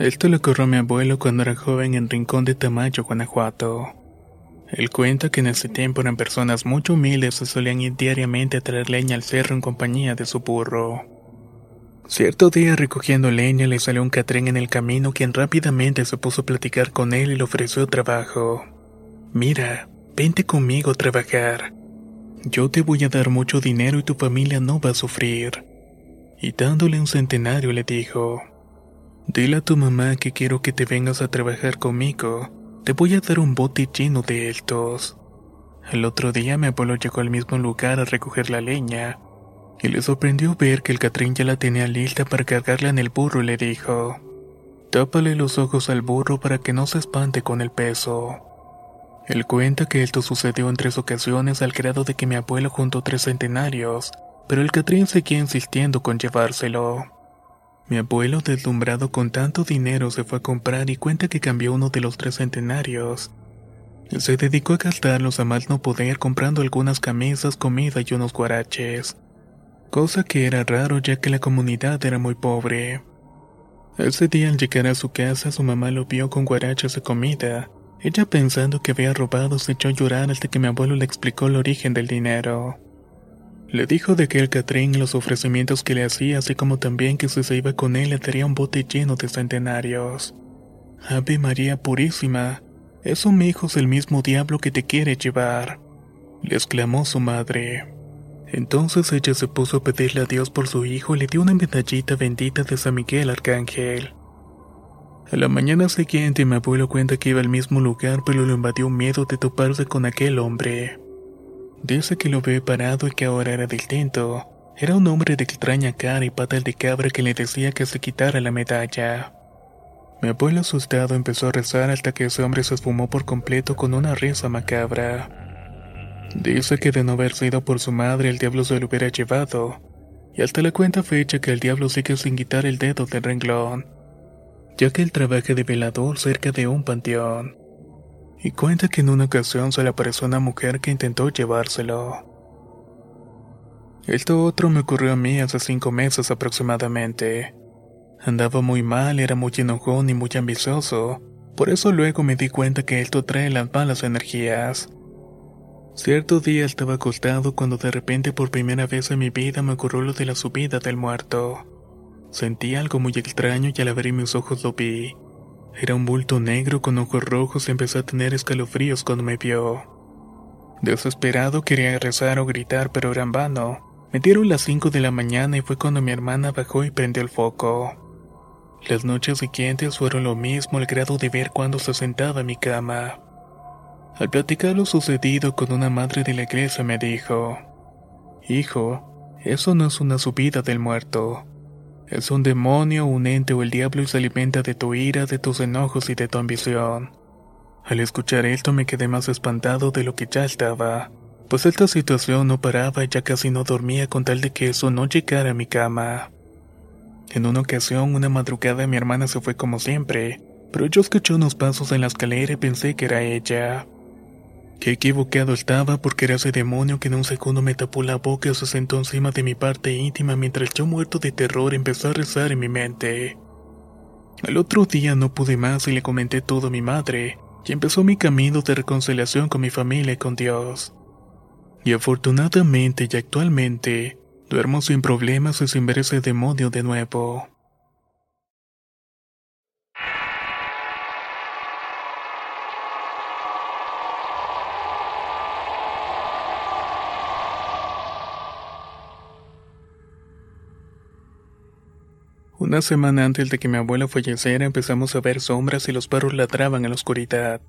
Esto le ocurrió a mi abuelo cuando era joven en Rincón de Tamayo, Guanajuato. Él cuenta que en ese tiempo eran personas muy humildes y solían ir diariamente a traer leña al cerro en compañía de su burro. Cierto día recogiendo leña le salió un catrín en el camino quien rápidamente se puso a platicar con él y le ofreció trabajo. Mira, vente conmigo a trabajar. Yo te voy a dar mucho dinero y tu familia no va a sufrir. Y dándole un centenario le dijo, Dile a tu mamá que quiero que te vengas a trabajar conmigo. Te voy a dar un bote lleno de estos. El otro día mi abuelo llegó al mismo lugar a recoger la leña y le sorprendió ver que el Catrín ya la tenía lista para cargarla en el burro y le dijo: Tápale los ojos al burro para que no se espante con el peso. Él cuenta que esto sucedió en tres ocasiones al grado de que mi abuelo juntó tres centenarios, pero el Catrín seguía insistiendo con llevárselo. Mi abuelo, deslumbrado con tanto dinero, se fue a comprar y cuenta que cambió uno de los tres centenarios. Se dedicó a gastarlos a más no poder comprando algunas camisas, comida y unos guaraches. Cosa que era raro ya que la comunidad era muy pobre. Ese día al llegar a su casa su mamá lo vio con guaraches de comida. Ella pensando que había robado se echó a llorar hasta que mi abuelo le explicó el origen del dinero. Le dijo de que el Catrín los ofrecimientos que le hacía, así como también que si se iba con él le daría un bote lleno de centenarios. Ave María Purísima, eso mi hijo es el mismo diablo que te quiere llevar, le exclamó su madre. Entonces ella se puso a pedirle a Dios por su hijo y le dio una medallita bendita de San Miguel Arcángel. A la mañana siguiente mi abuelo cuenta que iba al mismo lugar pero lo invadió miedo de toparse con aquel hombre. Dice que lo ve parado y que ahora era distinto. Era un hombre de extraña cara y patas de cabra que le decía que se quitara la medalla. Mi abuelo asustado empezó a rezar hasta que ese hombre se esfumó por completo con una risa macabra. Dice que de no haber sido por su madre el diablo se lo hubiera llevado, y hasta la cuenta fecha que el diablo sigue sin quitar el dedo del renglón, ya que él trabaja de velador cerca de un panteón y cuenta que en una ocasión se le apareció una mujer que intentó llevárselo. Esto otro me ocurrió a mí hace cinco meses aproximadamente. Andaba muy mal, era muy enojón y muy ambicioso, por eso luego me di cuenta que esto trae las malas energías. Cierto día estaba acostado cuando de repente por primera vez en mi vida me ocurrió lo de la subida del muerto. Sentí algo muy extraño y al abrir mis ojos lo vi. Era un bulto negro con ojos rojos y empezó a tener escalofríos cuando me vio. Desesperado quería rezar o gritar, pero era en vano. Me dieron las 5 de la mañana y fue cuando mi hermana bajó y prendió el foco. Las noches siguientes fueron lo mismo al grado de ver cuando se sentaba en mi cama. Al platicar lo sucedido con una madre de la iglesia me dijo, Hijo, eso no es una subida del muerto. Es un demonio, un ente o el diablo y se alimenta de tu ira, de tus enojos y de tu ambición. Al escuchar esto me quedé más espantado de lo que ya estaba, pues esta situación no paraba y ya casi no dormía con tal de que eso no llegara a mi cama. En una ocasión, una madrugada mi hermana se fue como siempre, pero yo escuché unos pasos en la escalera y pensé que era ella. Qué equivocado estaba porque era ese demonio que en un segundo me tapó la boca y se sentó encima de mi parte íntima mientras yo muerto de terror empezó a rezar en mi mente. El otro día no pude más y le comenté todo a mi madre, y empezó mi camino de reconciliación con mi familia y con Dios. Y afortunadamente y actualmente, duermo sin problemas y sin ver ese demonio de nuevo. Una semana antes de que mi abuela falleciera empezamos a ver sombras y los perros ladraban en la oscuridad.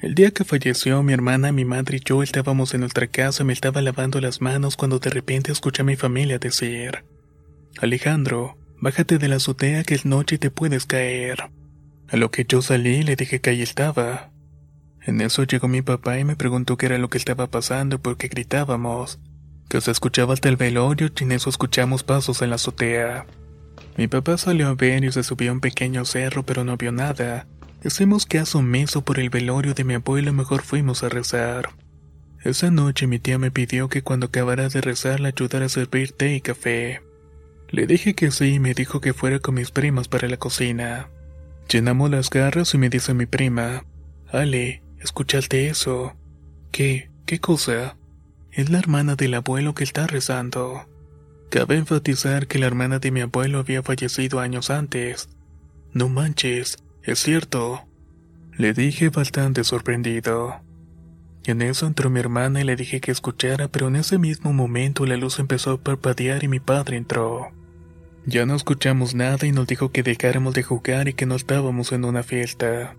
El día que falleció, mi hermana, mi madre y yo estábamos en nuestra casa y me estaba lavando las manos cuando de repente escuché a mi familia decir, Alejandro, bájate de la azotea que es noche y te puedes caer. A lo que yo salí y le dije que ahí estaba. En eso llegó mi papá y me preguntó qué era lo que estaba pasando y por qué gritábamos, que se escuchaba hasta el velorio y en eso escuchamos pasos en la azotea. Mi papá salió a ver y se subió a un pequeño cerro, pero no vio nada. Hicimos caso meso por el velorio de mi abuelo mejor fuimos a rezar. Esa noche mi tía me pidió que cuando acabara de rezar la ayudara a servir té y café. Le dije que sí y me dijo que fuera con mis primas para la cocina. Llenamos las garras y me dice mi prima, Ale, ¿escuchaste eso? ¿Qué? ¿Qué cosa? Es la hermana del abuelo que está rezando. Cabe enfatizar que la hermana de mi abuelo había fallecido años antes. No manches, es cierto. Le dije bastante sorprendido. En eso entró mi hermana y le dije que escuchara, pero en ese mismo momento la luz empezó a parpadear y mi padre entró. Ya no escuchamos nada y nos dijo que dejáramos de jugar y que no estábamos en una fiesta.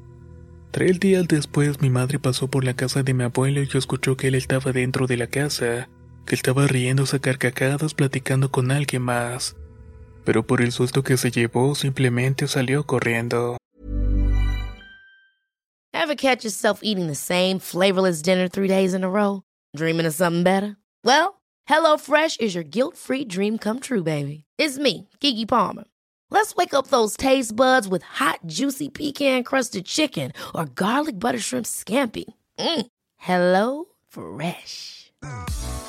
Tres días después mi madre pasó por la casa de mi abuelo y yo escuchó que él estaba dentro de la casa que estaba riéndose a carcajadas platicando con alguien más, pero por el susto que se llevó simplemente salió corriendo. Ever catch yourself eating the same flavorless dinner three days in a row? Dreaming of something better? Well, HelloFresh is your guilt-free dream come true, baby. It's me, Kiki Palmer. Let's wake up those taste buds with hot, juicy pecan-crusted chicken or garlic butter shrimp scampi. Mm. Hello Fresh.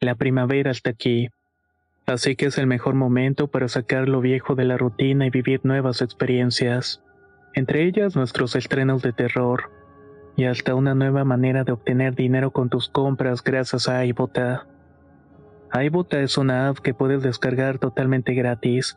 La primavera está aquí, así que es el mejor momento para sacar lo viejo de la rutina y vivir nuevas experiencias, entre ellas nuestros estrenos de terror. Y hasta una nueva manera de obtener dinero con tus compras gracias a iBota. iBota es una app que puedes descargar totalmente gratis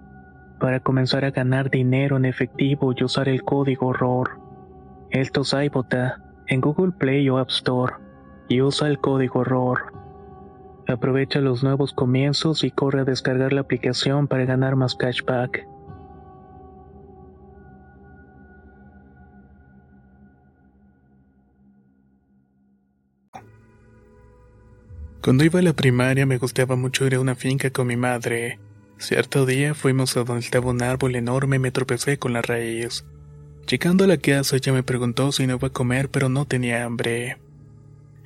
para comenzar a ganar dinero en efectivo y usar el código ROR. Esto es en Google Play o App Store y usa el código ROR. Aprovecha los nuevos comienzos y corre a descargar la aplicación para ganar más cashback. Cuando iba a la primaria me gustaba mucho ir a una finca con mi madre. Cierto día fuimos a donde estaba un árbol enorme y me tropecé con la raíz. Llegando a la casa ella me preguntó si no iba a comer pero no tenía hambre.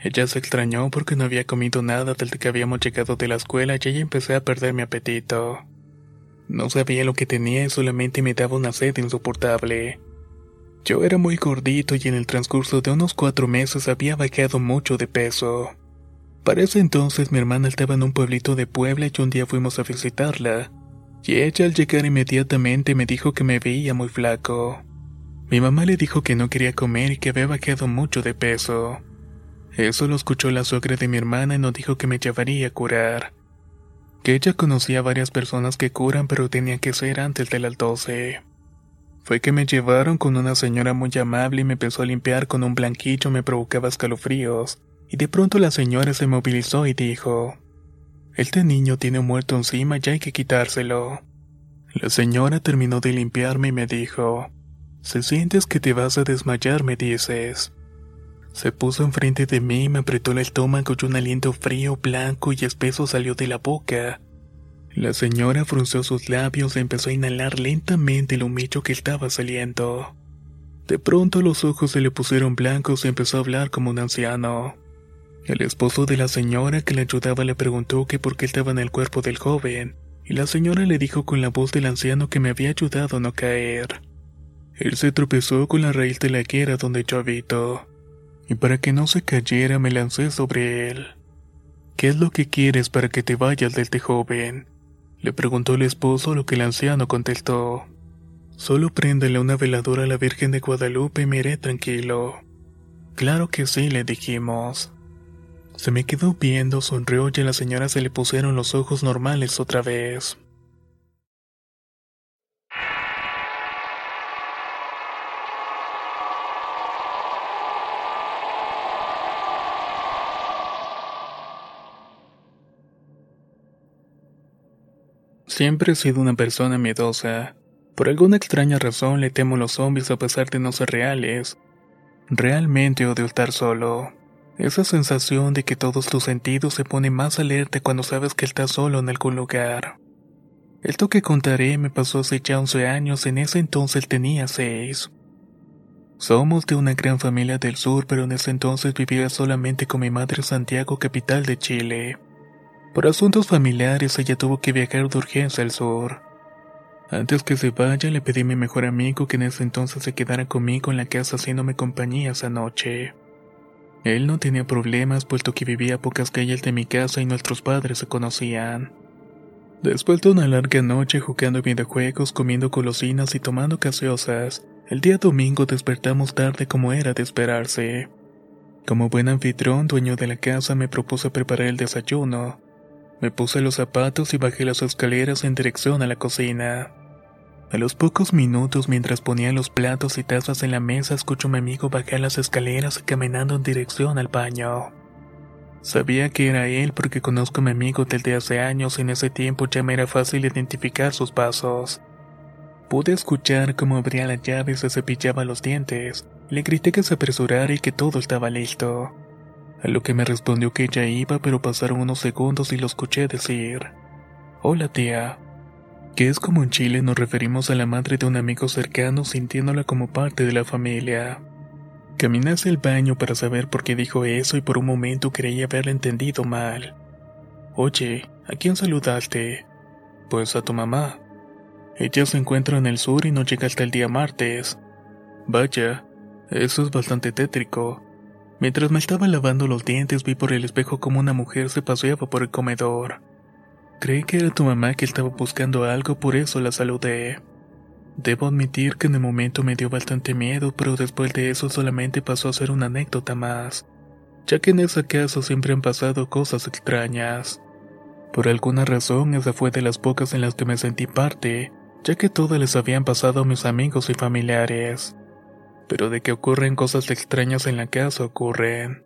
Ella se extrañó porque no había comido nada desde que habíamos llegado de la escuela y ella empecé a perder mi apetito. No sabía lo que tenía y solamente me daba una sed insoportable. Yo era muy gordito y en el transcurso de unos cuatro meses había bajado mucho de peso. Para ese entonces mi hermana estaba en un pueblito de Puebla y un día fuimos a visitarla. Y ella al llegar inmediatamente me dijo que me veía muy flaco. Mi mamá le dijo que no quería comer y que había bajado mucho de peso. Eso lo escuchó la suegra de mi hermana y nos dijo que me llevaría a curar. Que ella conocía a varias personas que curan pero tenía que ser antes de las 12. Fue que me llevaron con una señora muy amable y me empezó a limpiar con un blanquillo me provocaba escalofríos y de pronto la señora se movilizó y dijo, Este niño tiene un muerto encima, ya hay que quitárselo. La señora terminó de limpiarme y me dijo, Si sientes que te vas a desmayar, me dices. Se puso enfrente de mí, me apretó el estómago y un aliento frío, blanco y espeso salió de la boca. La señora frunció sus labios y empezó a inhalar lentamente el humillo que estaba saliendo. De pronto los ojos se le pusieron blancos y empezó a hablar como un anciano. El esposo de la señora que le ayudaba le preguntó que por qué estaba en el cuerpo del joven, y la señora le dijo con la voz del anciano que me había ayudado a no caer. Él se tropezó con la raíz de la higuera donde yo habito, y para que no se cayera me lancé sobre él. ¿Qué es lo que quieres para que te vayas de este joven? Le preguntó el esposo lo que el anciano contestó. Solo préndele una veladora a la Virgen de Guadalupe y me iré tranquilo. Claro que sí, le dijimos. Se me quedó viendo, sonrió y a la señora se le pusieron los ojos normales otra vez. Siempre he sido una persona miedosa. Por alguna extraña razón le temo a los zombies a pesar de no ser reales. Realmente odio estar solo. Esa sensación de que todos tus sentidos se ponen más alerta cuando sabes que estás solo en algún lugar. Esto que contaré me pasó hace ya 11 años, en ese entonces tenía 6. Somos de una gran familia del sur, pero en ese entonces vivía solamente con mi madre en Santiago, capital de Chile. Por asuntos familiares ella tuvo que viajar de urgencia al sur. Antes que se vaya le pedí a mi mejor amigo que en ese entonces se quedara conmigo en la casa haciéndome compañía esa noche. Él no tenía problemas puesto que vivía a pocas calles de mi casa y nuestros padres se conocían. Después de una larga noche jugando videojuegos, comiendo golosinas y tomando gaseosas, el día domingo despertamos tarde como era de esperarse. Como buen anfitrión, dueño de la casa, me propuso preparar el desayuno. Me puse los zapatos y bajé las escaleras en dirección a la cocina. A los pocos minutos, mientras ponía los platos y tazas en la mesa, escucho a mi amigo bajar las escaleras caminando en dirección al baño. Sabía que era él porque conozco a mi amigo desde hace años y en ese tiempo ya me era fácil identificar sus pasos. Pude escuchar cómo abría la llave y se cepillaba los dientes. Le grité que se apresurara y que todo estaba listo. A lo que me respondió que ya iba, pero pasaron unos segundos y lo escuché decir: Hola tía que es como en Chile nos referimos a la madre de un amigo cercano sintiéndola como parte de la familia. Caminé hacia el baño para saber por qué dijo eso y por un momento creí haberla entendido mal. Oye, ¿a quién saludaste? Pues a tu mamá. Ella se encuentra en el sur y no llega hasta el día martes. Vaya, eso es bastante tétrico. Mientras me estaba lavando los dientes vi por el espejo como una mujer se paseaba por el comedor. Creí que era tu mamá que estaba buscando algo, por eso la saludé. Debo admitir que en el momento me dio bastante miedo, pero después de eso solamente pasó a ser una anécdota más, ya que en esa casa siempre han pasado cosas extrañas. Por alguna razón, esa fue de las pocas en las que me sentí parte, ya que todas les habían pasado a mis amigos y familiares. Pero de que ocurren cosas extrañas en la casa ocurren.